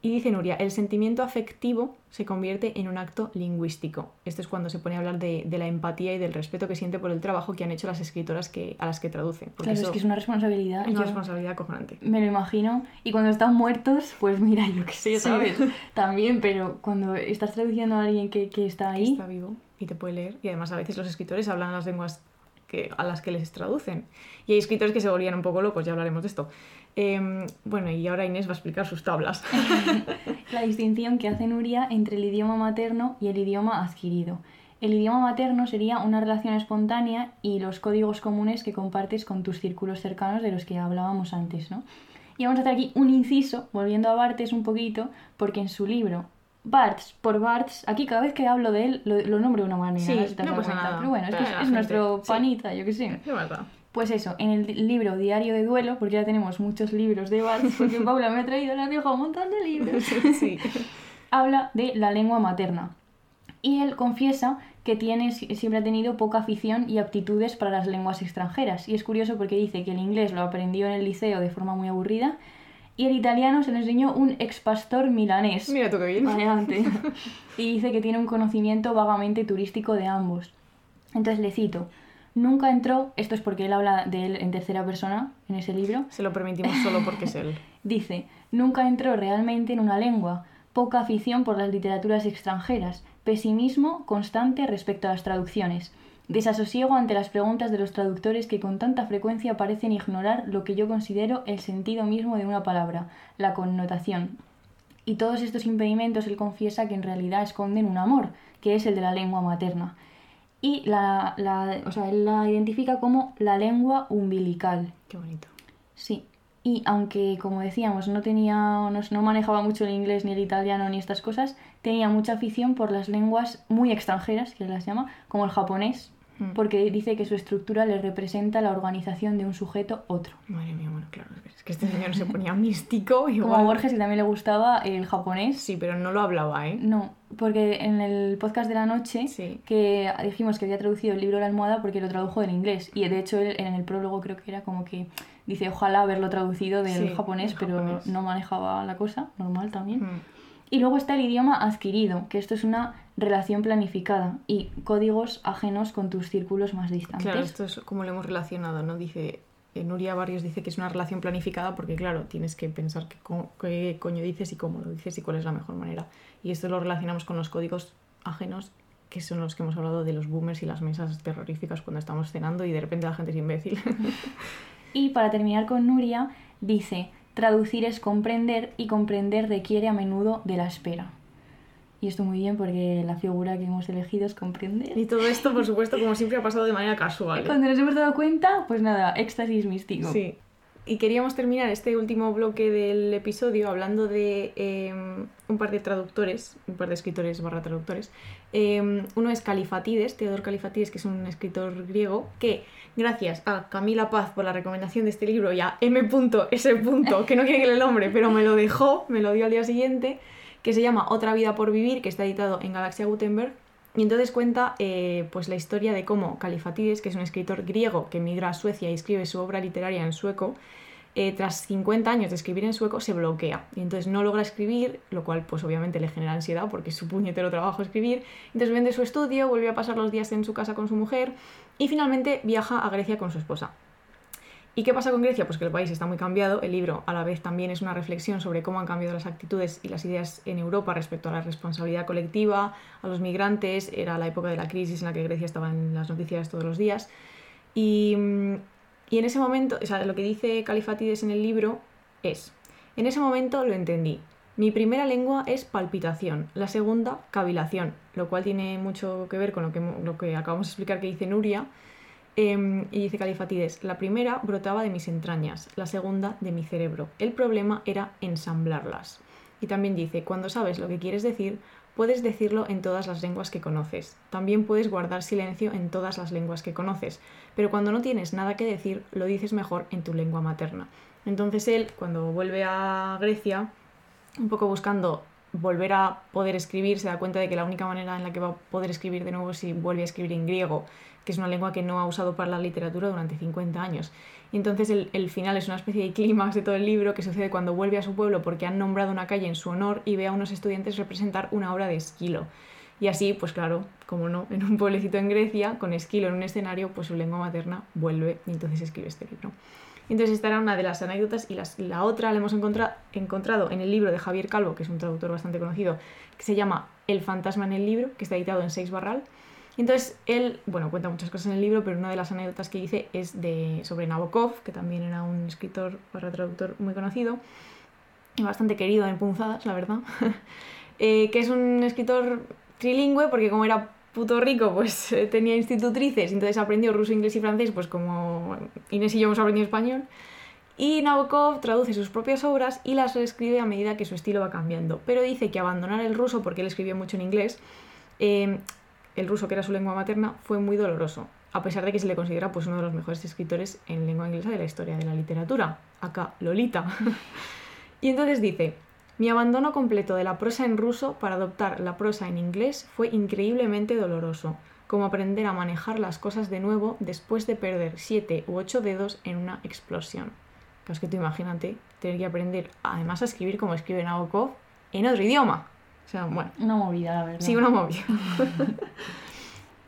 Y dice Nuria, el sentimiento afectivo se convierte en un acto lingüístico. Esto es cuando se pone a hablar de, de la empatía y del respeto que siente por el trabajo que han hecho las escritoras que, a las que traduce. Porque Claro, es que es una responsabilidad. es una responsabilidad acojonante. Me lo imagino. Y cuando están muertos, pues mira, yo qué sé, Sí. ¿sabes? También, pero cuando estás traduciendo a alguien que, que está ahí, Está vivo y te puede leer. Y además a veces los escritores hablan las lenguas que, a las que les traducen. Y hay escritores que se volvían un poco locos, ya hablaremos de esto. Em, bueno, y ahora Inés va a explicar sus tablas. la distinción que hace Nuria entre el idioma materno y el idioma adquirido. El idioma materno sería una relación espontánea y los códigos comunes que compartes con tus círculos cercanos de los que hablábamos antes, ¿no? Y vamos a hacer aquí un inciso, volviendo a Barthes un poquito, porque en su libro Barthes, por Barthes, aquí cada vez que hablo de él lo, lo nombro de una manera, Sí, no pasa nada. Pero bueno, es, que es, nuestro sí. panita, yo que sé. ¿Qué más da? Pues eso, en el libro Diario de Duelo, porque ya tenemos muchos libros de Barthes, porque Paula me ha traído la vieja un montón de libros Sí. habla de la lengua materna. Y él confiesa que tiene, siempre ha tenido poca afición y aptitudes para las lenguas extranjeras. Y es curioso porque dice que el inglés lo aprendió en el liceo de forma muy aburrida y el italiano se lo enseñó un ex pastor milanés. Mira tú qué bien. Adelante. y dice que tiene un conocimiento vagamente turístico de ambos. Entonces le cito. Nunca entró, esto es porque él habla de él en tercera persona en ese libro, Se lo permitimos solo porque es él. Dice, nunca entró realmente en una lengua, poca afición por las literaturas extranjeras, pesimismo constante respecto a las traducciones, desasosiego ante las preguntas de los traductores que con tanta frecuencia parecen ignorar lo que yo considero el sentido mismo de una palabra, la connotación. Y todos estos impedimentos él confiesa que en realidad esconden un amor, que es el de la lengua materna. Y la, la- o sea, él la identifica como la lengua umbilical. Qué bonito. Sí, y aunque, como decíamos, no tenía, no, no manejaba mucho el inglés ni el italiano ni estas cosas, tenía mucha afición por las lenguas muy extranjeras, que él las llama, como el japonés, Mm. porque dice que su estructura le representa la organización de un sujeto otro. Madre mía, bueno, claro. Es que este señor se ponía místico Como a Borges, que también le gustaba el japonés. Sí, pero no lo hablaba, ¿eh? No, porque en el podcast de la noche Sí. que dijimos que había traducido el libro La almohada porque lo tradujo del inglés. Y de hecho él en el prólogo creo que era como que dice ojalá haberlo traducido del Sí, japonés, pero japonés. no manejaba la cosa, normal también. Mm. Y luego está el idioma adquirido, que esto es una relación planificada y códigos ajenos con tus círculos más distantes. Claro, esto es como lo hemos relacionado, ¿no? Dice, eh, Nuria Barrios dice que es una relación planificada porque, claro, tienes que pensar qué, co- qué coño dices y cómo lo dices y cuál es la mejor manera. Y esto lo relacionamos con los códigos ajenos, que son los que hemos hablado de los boomers y las mesas terroríficas cuando estamos cenando y de repente la gente es imbécil. Y para terminar con Nuria, dice, traducir es comprender y comprender requiere a menudo de la espera. Y esto muy bien porque la figura que hemos elegido es comprender. y todo esto, por supuesto, como siempre, ha pasado de manera casual. Cuando nos hemos dado cuenta, pues nada, éxtasis místico. Sí. Y queríamos terminar este último bloque del episodio hablando de eh, un par de traductores, un par de escritores barra traductores. Eh, uno es Califatides, Teodor Califatides, que es un escritor griego, que gracias a Camila Paz por la recomendación de este libro y a M.S. que no quiere que le nombre, pero me lo dejó, me lo dio al día siguiente, que se llama Otra vida por vivir, que está editado en Galaxia Gutenberg. Y entonces cuenta eh, pues la historia de cómo Califatides, que es un escritor griego que emigra a Suecia y escribe su obra literaria en sueco, eh, tras 50 años de escribir en sueco se bloquea y entonces no logra escribir, lo cual pues obviamente le genera ansiedad porque es su puñetero trabajo escribir. Entonces vende su estudio, vuelve a pasar los días en su casa con su mujer y finalmente viaja a Grecia con su esposa. ¿Y qué pasa con Grecia? Pues que el país está muy cambiado. El libro a la vez también es una reflexión sobre cómo han cambiado las actitudes y las ideas en Europa respecto a la responsabilidad colectiva, a los migrantes. Era la época de la crisis en la que Grecia estaba en las noticias todos los días. Y, en ese momento, o sea, lo que dice Califatides en el libro es, En ese momento lo entendí. Mi primera lengua es palpitación, la segunda cavilación, lo cual tiene mucho que ver con lo que, lo que acabamos de explicar que dice Nuria. Em, y dice Califatides, la primera brotaba de mis entrañas, la segunda de mi cerebro. El problema era ensamblarlas. Y también dice, cuando sabes lo que quieres decir, puedes decirlo en todas las lenguas que conoces. También puedes guardar silencio en todas las lenguas que conoces. Pero cuando no tienes nada que decir, lo dices mejor en tu lengua materna. Entonces él, cuando vuelve a Grecia, un poco buscando volver a poder escribir, se da cuenta de que la única manera en la que va a poder escribir de nuevo es si vuelve a escribir en griego, que es una lengua que no ha usado para la literatura durante 50 años. Entonces el, final es una especie de clímax de todo el libro que sucede cuando vuelve a su pueblo porque han nombrado una calle en su honor y ve a unos estudiantes representar una obra de Esquilo. Y así, pues claro, como no, en un pueblecito en Grecia, con Esquilo en un escenario, pues su lengua materna vuelve y entonces escribe este libro. Entonces esta era una de las anécdotas y la otra la hemos encontrado en el libro de Javier Calvo, que es un traductor bastante conocido, que se llama El fantasma en el libro, que está editado en Seis Barral. Entonces él, bueno, cuenta muchas cosas en el libro, pero una de las anécdotas que dice es de, sobre Nabokov, que también era un escritor para traductor muy conocido y bastante querido en punzadas, la verdad, eh, que es un escritor trilingüe porque como era puto rico, pues eh, tenía institutrices, entonces aprendió ruso, inglés y francés, pues como Inés y yo hemos aprendido español. Y Nabokov traduce sus propias obras y las reescribe a medida que su estilo va cambiando. Pero dice que abandonar el ruso, porque él escribió mucho en inglés, eh, el ruso que era su lengua materna, fue muy doloroso, a pesar de que se le considera pues, uno de los mejores escritores en lengua inglesa de la historia de la literatura. Acá, Lolita. y entonces dice, mi abandono completo de la prosa en ruso para adoptar la prosa en inglés fue increíblemente doloroso, como aprender a manejar las cosas de nuevo después de perder siete u ocho dedos en una explosión. Que es que tú imagínate tener que aprender además a escribir como escribe Nabokov en otro idioma. O sea, bueno. Una movida, la verdad. Sí, una movida.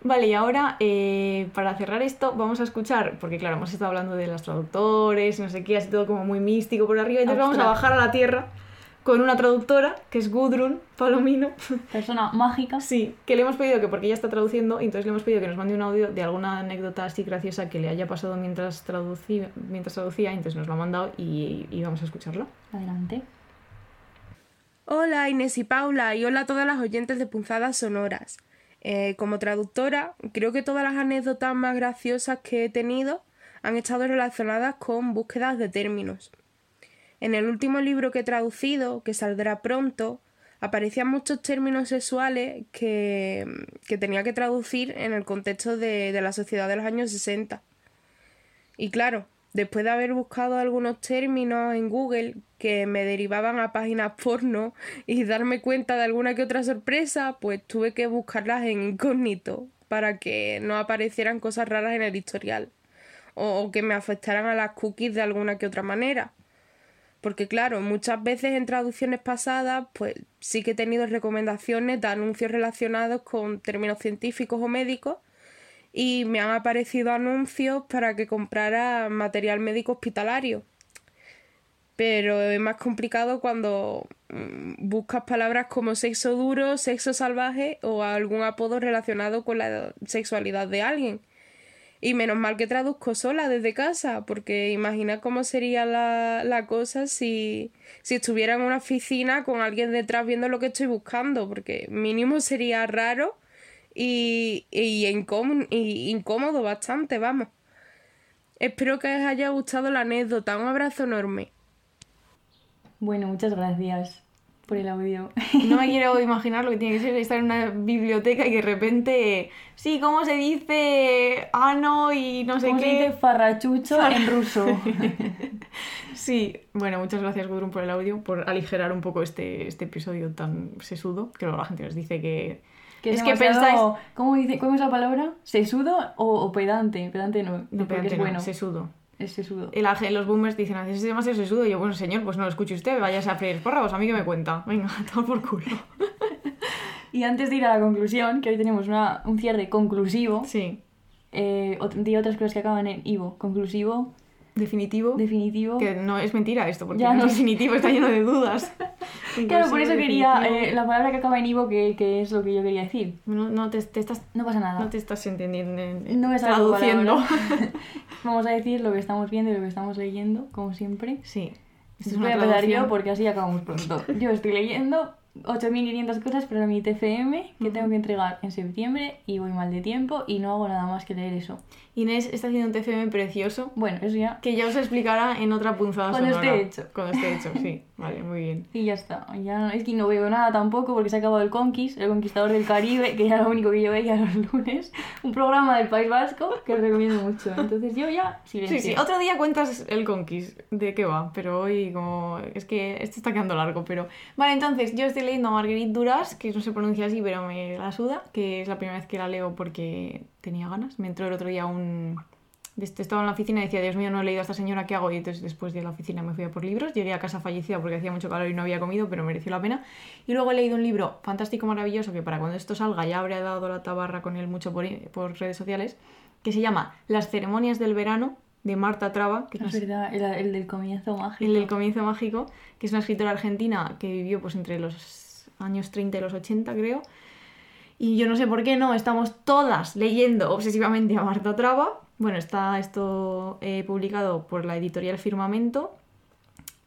Vale, y ahora eh, para cerrar esto vamos a escuchar, porque claro, hemos estado hablando de los traductores, no sé qué, así todo como muy místico por arriba, entonces vamos a bajar a la tierra con una traductora, que es Gudrun Palomino. Persona mágica. Sí, que le hemos pedido que, porque ella está traduciendo, entonces le hemos pedido que nos mande un audio de alguna anécdota así graciosa que le haya pasado mientras traducía, mientras traducía entonces nos lo ha mandado y, y vamos a escucharlo. Adelante. Hola Inés y Paula y hola a todas las oyentes de Punzadas Sonoras. Eh, como traductora, creo que todas las anécdotas más graciosas que he tenido han estado relacionadas con búsquedas de términos. En el último libro que he traducido, que saldrá pronto, aparecían muchos términos sexuales que, tenía que traducir en el contexto de, de la sociedad de los años 60. Y claro, después de haber buscado algunos términos en Google que me derivaban a páginas porno y darme cuenta de alguna que otra sorpresa, pues tuve que buscarlas en incógnito para que no aparecieran cosas raras en el historial o que me afectaran a las cookies de alguna que otra manera. Porque claro, muchas veces en traducciones pasadas, pues sí que he tenido recomendaciones de anuncios relacionados con términos científicos o médicos y me han aparecido anuncios para que comprara material médico hospitalario. Pero es más complicado cuando mm, buscas palabras como sexo duro, sexo salvaje o algún apodo relacionado con la sexualidad de alguien. Y menos mal que traduzco sola desde casa, porque imagina cómo sería la, la cosa si, si estuviera en una oficina con alguien detrás viendo lo que estoy buscando, porque mínimo sería raro y, y, incómodo, y incómodo bastante, vamos. Espero que os haya gustado la anécdota. Un abrazo enorme. Bueno, muchas gracias por el audio. No me quiero imaginar lo que tiene que ser estar en una biblioteca y que de repente, sí, ¿cómo se dice ano y no sé ¿Cómo qué? se dice farrachucho en ruso? sí, bueno, muchas gracias Gudrun por el audio, por aligerar un poco este, este episodio tan sesudo, que luego la gente nos dice que... Que es es que pensáis... ¿Cómo, dice, ¿Cómo es la palabra? ¿Sesudo o, o pedante? Pedante no, No, porque es no, bueno. sesudo. Es sesudo. El ángel, los boomers dicen, "Ah, es demasiado sesudo. Y yo, bueno, señor, pues no lo escuche usted, váyase a freír espárragos, a mí que me cuenta. Venga, todo por culo. Y antes de ir a la conclusión, que hoy tenemos una, un cierre conclusivo, Sí, eh, di otras cosas que acaban en ivo. Conclusivo, definitivo. definitivo. Que no es mentira esto, porque Ya no no es definitivo, está lleno de dudas. Claro, por eso quería eh, la palabra que acaba en ivo, que, que es lo que yo quería decir. No, no te, te estás, No pasa nada. no te estás entendiendo. en- No me la traduciendo. Vamos a decir lo que estamos viendo y lo que estamos leyendo, como siempre. sí. Esto es Voy a empezar yo porque así acabamos pronto. Yo estoy leyendo 8.500 cosas para mi TFM que tengo que entregar en septiembre y voy mal de tiempo y no hago nada más que leer eso. Inés está haciendo un TFM precioso Bueno, eso ya. que ya os explicará en otra punzada Cuando sonora. esté hecho. Cuando esté hecho, sí. Vale, muy bien. Y ya está. Ya es que no veo nada tampoco porque se ha acabado el Conquist, el Conquistador del Caribe, que era lo único que yo veía los lunes. Un programa del País Vasco que os recomiendo mucho. Entonces yo ya silencio. Sí, sí. Otro día cuentas el Conquist, de qué va, pero hoy como... Es que este está quedando largo, pero... Vale, entonces yo estoy leyendo a Marguerite Duras, que no se pronuncia así, pero me la suda, que es la primera vez que la leo porque tenía ganas. Me entró el otro día un... Estaba en la oficina y decía, Dios mío, no he leído a esta señora, ¿qué hago? Y entonces después de la oficina me fui a por libros. Llegué a casa fallecida porque hacía mucho calor y no había comido, pero mereció la pena. Y luego he leído un libro fantástico, maravilloso, que para cuando esto salga ya habré dado la tabarra con él mucho por, por redes sociales, que se llama Las ceremonias del verano, de Marta Traba, que es verdad, el, el del comienzo mágico. el del comienzo mágico, que es una escritora argentina que vivió pues entre los años 30 y los 80, creo. Y yo no sé por qué no, estamos todas leyendo obsesivamente a Marta Traba. Bueno, está esto eh, publicado por la editorial Firmamento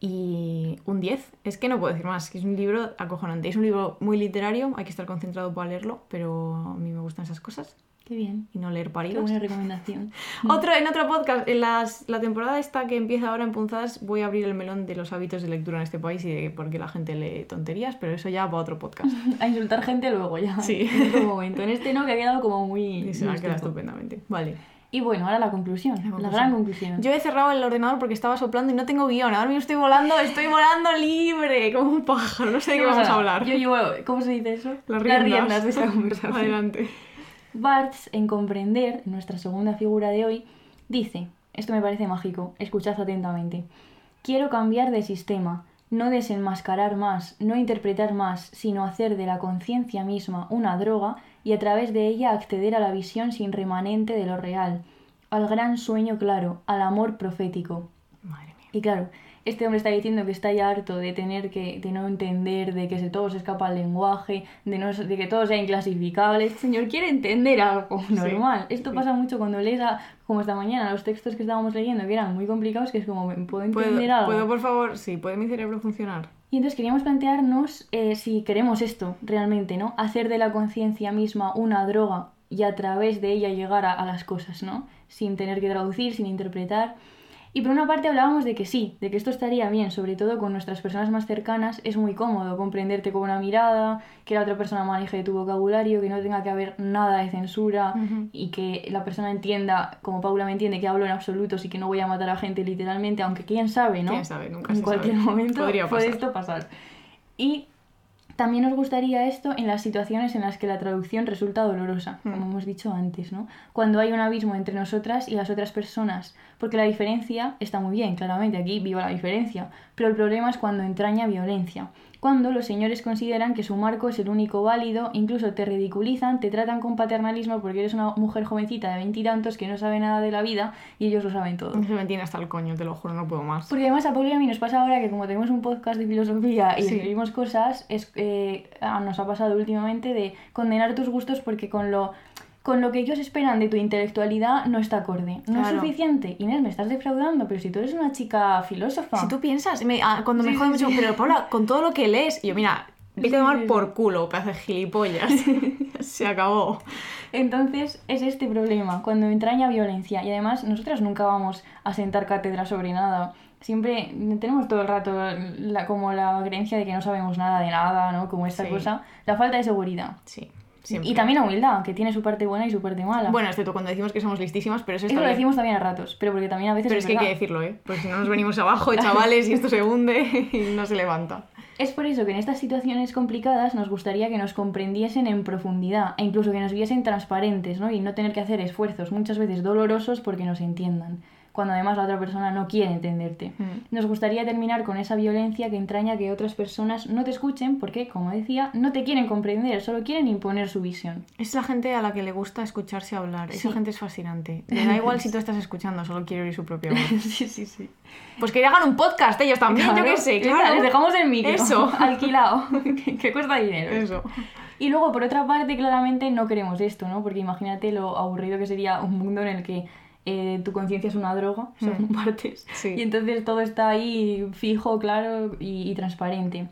y un 10. Es que no puedo decir más, que es un libro acojonante. Es un libro muy literario, hay que estar concentrado para leerlo, pero a mí me gustan esas cosas Qué bien. y no leer Qué paridos. buena recomendación. Otro, en otro podcast, en las- la temporada esta que empieza ahora en Punzadas, voy a abrir el melón de los hábitos de lectura en este país y de por qué la gente lee tonterías, pero eso ya para otro podcast. A insultar gente luego ya. Sí. En otro momento. En este no, que ha quedado como muy. Y se me muy queda estoico. estupendamente. Vale. Y bueno, ahora la conclusión. La, conclusión. gran conclusión. Yo he cerrado el ordenador porque estaba soplando y no tengo guion. Ahora mismo estoy volando, estoy volando libre, como un pájaro. No sé de qué vamos a hablar. Yo llevo, ¿cómo se dice eso? Las riendas. de esta conversación. Adelante. Barthes, en Comprender, nuestra segunda figura de hoy, dice, esto me parece mágico, escuchad atentamente, quiero cambiar de sistema, no desenmascarar más, no interpretar más, sino hacer de la conciencia misma una droga y a través de ella acceder a la visión sin remanente de lo real, al gran sueño claro, al amor profético. Madre mía. Y claro, este hombre está diciendo que está ya harto de tener que, de no entender, de que se todo se escapa al lenguaje, de, no, de que todo sea inclasificable. Este señor quiere entender algo normal. Esto sí. pasa mucho cuando lees, a- como esta mañana, los textos que estábamos leyendo, que eran muy complicados, que es como, ¿puedo ¿Puedo, entender algo? ¿Puedo, por favor? Sí, ¿puede mi cerebro funcionar? Y entonces queríamos plantearnos eh, si queremos esto realmente, ¿no? Hacer de la conciencia misma una droga y a través de ella llegar a, a las cosas, ¿no? Sin tener que traducir, sin interpretar. Y por una parte hablábamos de que sí, de que esto estaría bien, sobre todo con nuestras personas más cercanas, es muy cómodo comprenderte con una mirada, que la otra persona maneje tu vocabulario, que no tenga que haber nada de censura y que la persona entienda, como Paula me entiende, que hablo en absolutos y que no voy a matar a gente literalmente, aunque quién sabe, ¿no? Quién sabe, nunca en se cualquier sabe. momento Podría puede pasar. esto pasar. Y también nos gustaría esto en las situaciones en las que la traducción resulta dolorosa, Hmm. como hemos dicho antes, ¿no? Cuando hay un abismo entre nosotras y las otras personas, porque la diferencia está muy bien, claramente, aquí viva la diferencia, pero el problema es cuando entraña violencia. Cuando los señores consideran que su marco es el único válido, incluso te ridiculizan, te tratan con paternalismo porque eres una mujer jovencita de veintitantos que no sabe nada de la vida y ellos lo saben todo. Se me tiene hasta el coño, te lo juro, no puedo más. Porque además a Paul y a mí nos pasa ahora que como tenemos un podcast de filosofía y Sí. escribimos cosas, es, eh, ah, nos ha pasado últimamente de condenar tus gustos porque con lo, con lo que ellos esperan de tu intelectualidad no está acorde. No Claro. es suficiente. Inés, me estás defraudando, pero si tú eres una chica filósofa. Si tú piensas, me- ah, cuando me Sí, jode sí, mucho, pero Paula, con todo lo que lees, y yo, mira, vete a tomar por culo, pedazo de gilipollas. Se acabó. Entonces es este problema, cuando entraña violencia. Y además nosotras nunca vamos a sentar cátedra sobre nada. Siempre tenemos todo el rato la- como la creencia de que no sabemos nada de nada, ¿no? Como esta Sí. cosa. La falta de seguridad. Sí, siempre. Y también la humildad, que tiene su parte buena y su parte mala. Bueno, excepto cuando decimos que somos listísimas, pero eso eso lo decimos también a ratos, pero porque también a veces Pero es que hay que decirlo, ¿eh? Porque si no nos venimos abajo, chavales, y esto se hunde y no se levanta. Es por eso que en estas situaciones complicadas nos gustaría que nos comprendiesen en profundidad e incluso que nos viesen transparentes, ¿no? Y no tener que hacer esfuerzos muchas veces dolorosos porque nos entiendan, cuando además la otra persona no quiere entenderte. Mm. Nos gustaría terminar con esa violencia que entraña que otras personas no te escuchen porque, como decía, no te quieren comprender, solo quieren imponer su visión. Es la gente a la que le gusta escucharse hablar. Esa Sí. gente es fascinante. Le da igual si tú estás escuchando, solo quiere oír su propia voz. sí, sí, sí. Pues que hagan un podcast ellos también, yo qué sé, claro. Les dejamos el micro. Eso. Alquilado. que, que cuesta dinero. Eso. Y luego, por otra parte, claramente no queremos esto, ¿no? Porque imagínate lo aburrido que sería un mundo en el que eh, tu conciencia es una droga, Mm. partes. Sí. Y entonces todo está ahí fijo, claro y, y transparente.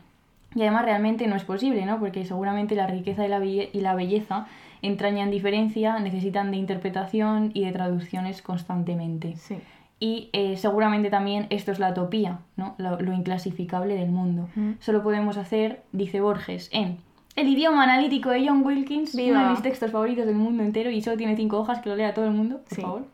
Y además realmente no es posible, ¿no? Porque seguramente la riqueza y la, y la belleza entrañan diferencia, necesitan de interpretación y de traducciones constantemente. Sí. Y eh, seguramente también esto es la utopía, ¿no? lo, lo inclasificable del mundo. Mm. Solo podemos hacer, dice Borges, en El idioma analítico de John Wilkins, ¡Viva! uno de mis textos favoritos del mundo entero y solo tiene cinco hojas que lo lea todo el mundo, por Sí. favor.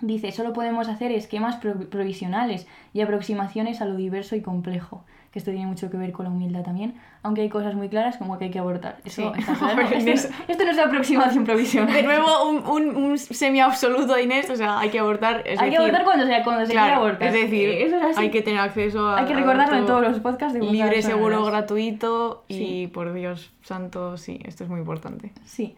Dice, solo podemos hacer esquemas pro- provisionales y aproximaciones a lo diverso y complejo. Que esto tiene mucho que ver con la humildad también, aunque hay cosas muy claras como que hay que abortar. Eso Sí. está claro. Esto, esto no es aproximación provisional. De nuevo, un, un, un semi-absoluto de Inés, o sea, hay que abortar. Es hay que decir, abortar cuando se, cuando se claro, abortar. Es decir, eso es así. hay que tener acceso a. Hay que recordarlo en todo todos los podcasts de Libre, seguro, gratuito y Sí. por Dios santo, sí, esto es muy importante. Sí.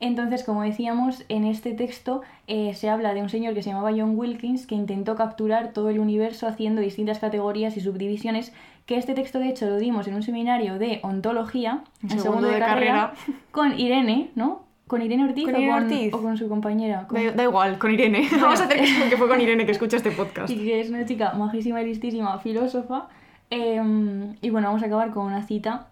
Entonces, como decíamos, en este texto eh, se habla de un señor que se llamaba John Wilkins que intentó capturar todo el universo haciendo distintas categorías y subdivisiones, que este texto de hecho lo dimos en un seminario de ontología, En segundo de carrera. con Irene, ¿no? ¿Con Irene Ortiz, ¿Con o, Irene con, Ortiz? o con su compañera? Con- Da, da igual, con Irene. Vamos a hacer que, que fue con Irene que escucha este podcast. y que es una chica majísima y listísima, filósofa. Eh, y bueno, vamos a acabar con una cita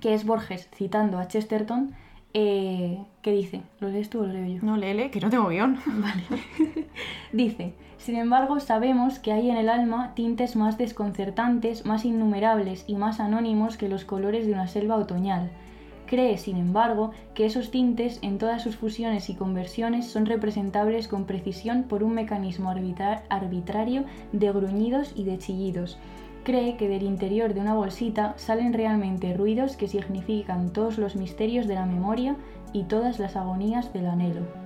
que es Borges citando a Chesterton, eh, que dice, ¿lo lees tú o lo leo yo? No, Lele, que no tengo guion. Dice, sin embargo, sabemos que hay en el alma tintes más desconcertantes, más innumerables y más anónimos que los colores de una selva otoñal. Cree, sin embargo, que esos tintes, en todas sus fusiones y conversiones, son representables con precisión por un mecanismo arbitra- arbitrario de gruñidos y de chillidos. Cree que del interior de una bolsita salen realmente ruidos que significan todos los misterios de la memoria y todas las agonías del anhelo.